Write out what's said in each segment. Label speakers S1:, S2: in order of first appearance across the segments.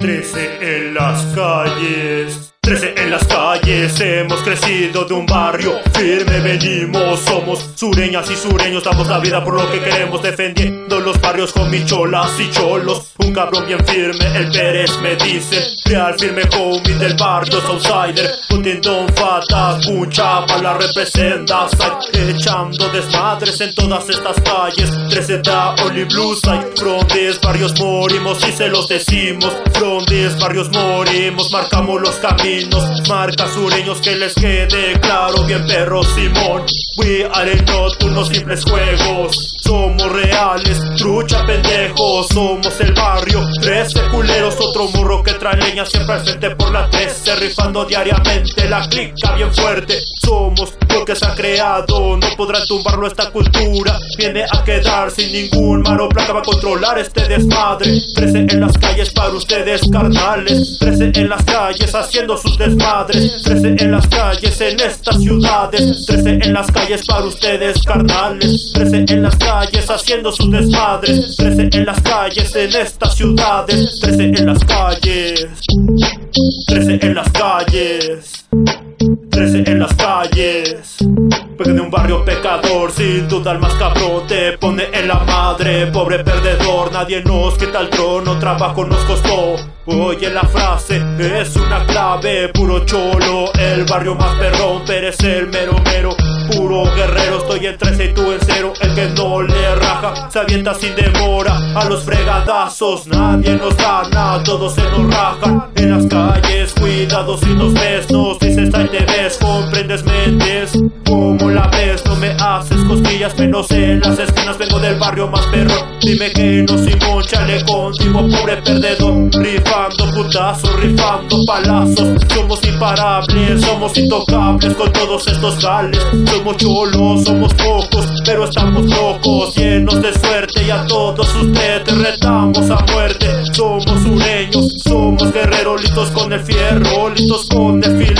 S1: 13 en las calles. 13 en las calles, hemos crecido de un barrio firme, venimos, somos sureñas y sureños, damos la vida por lo que queremos, defendiendo los barrios con micholas y cholos. Un cabrón bien firme, el Pérez me dice, real firme homie del barrio, outsider, un fata, cucha, la representa, echando desmadres en todas estas calles. 13 da only blue side, from barrios morimos y se los decimos, from barrios morimos, marcamos los caminos marcas sureños que les quede claro, bien perro Simón. We are not unos simples juegos, somos reales, trucha pendejos, somos el barrio. Trece culeros, otro morro que trae leña siempre al frente por la 13, rifando diariamente la clica bien fuerte. Somos lo que se ha creado, no podrán tumbarlo esta cultura. Viene a quedar sin ningún mano placa, va a controlar este desmadre. Trece en las calles para ustedes, carnales. Trece en las calles haciendo sus desmadres. Trece en las calles en estas ciudades. Trece en las calles para ustedes, carnales. Trece en las calles haciendo sus desmadres. Trece en las calles en estas ciudades. Trece en las calles. Trece en las calles. En las calles. Porque de un barrio pecador, sin duda el más cabrón te pone en la madre. Pobre perdedor, nadie nos quita el trono, trabajo nos costó. Oye la frase, es una clave, puro cholo, el barrio más perrón, pero es el mero mero. Puro guerrero, estoy en 13 y tú en cero. El que no le raja, se avienta sin demora. A los fregadazos, nadie nos gana, todos se nos rajan. En las calles, cuidado si nos ves, nos dices ahí te ves, comprendes mentes. Como la ves, no me haces cosquillas, menos en las esquinas. Vengo del barrio más perro. Dime que no Simón, chale contigo, pobre perdedor. Rifando putazos, rifando palazos. Somos imparables, somos intocables con todos estos gales. Somos cholos, somos pocos, pero estamos locos, llenos de suerte. Y a todos ustedes retamos a muerte. Somos sureños, somos guerreros, listos con el fierro, listos con el filero.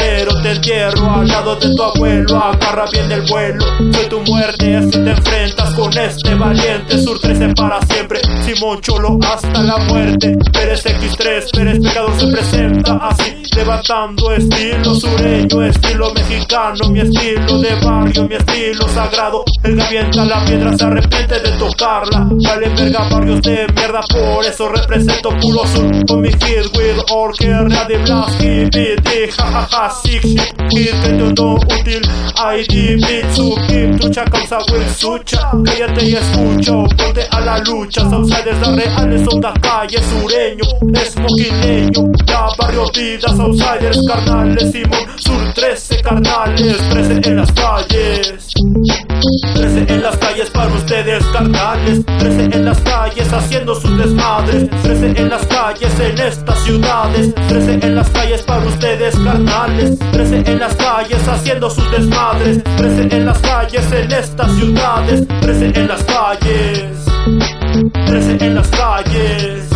S1: De tu abuelo, agarra bien el vuelo. Soy tu muerte si te enfrentas con este valiente. Sur 13 para siempre, Simón Cholo hasta la muerte. Pérez X3, Pérez Pecador se presenta así, levantando estilo sureño, estilo mexicano, mi estilo de barrio, mi estilo sagrado. El que avienta la piedra se arrepiente de tocarla. Vale verga barrios de mierda, por eso represento puro sur. Con mi hit with orquera de blast beat, jajaja, sick shit, hit no útil, ID, beat, su hit, trucha causa will sucha, cállate y escucha, ponte a la lucha, outsiders las reales son la calle sureño, es moquileño, ya barrio vidas, outsiders carnales, Simón, sur 13 carnales, 13 en las calles. 13 en las calles para ustedes carnales. 13 en las calles haciendo sus desmadres. 13 en las calles en estas ciudades. 13 en las calles para ustedes carnales. 13 en las calles haciendo sus desmadres. 13 en las calles en estas ciudades. 13 en las calles. 13 en las calles.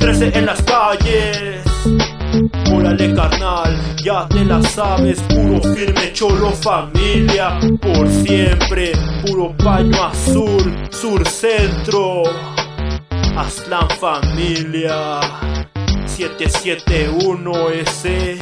S1: 13 en las calles Órale carnal, ya te la sabes, puro firme cholo familia, por siempre, puro paño azul, sur centro, Aslan familia, 771 ese.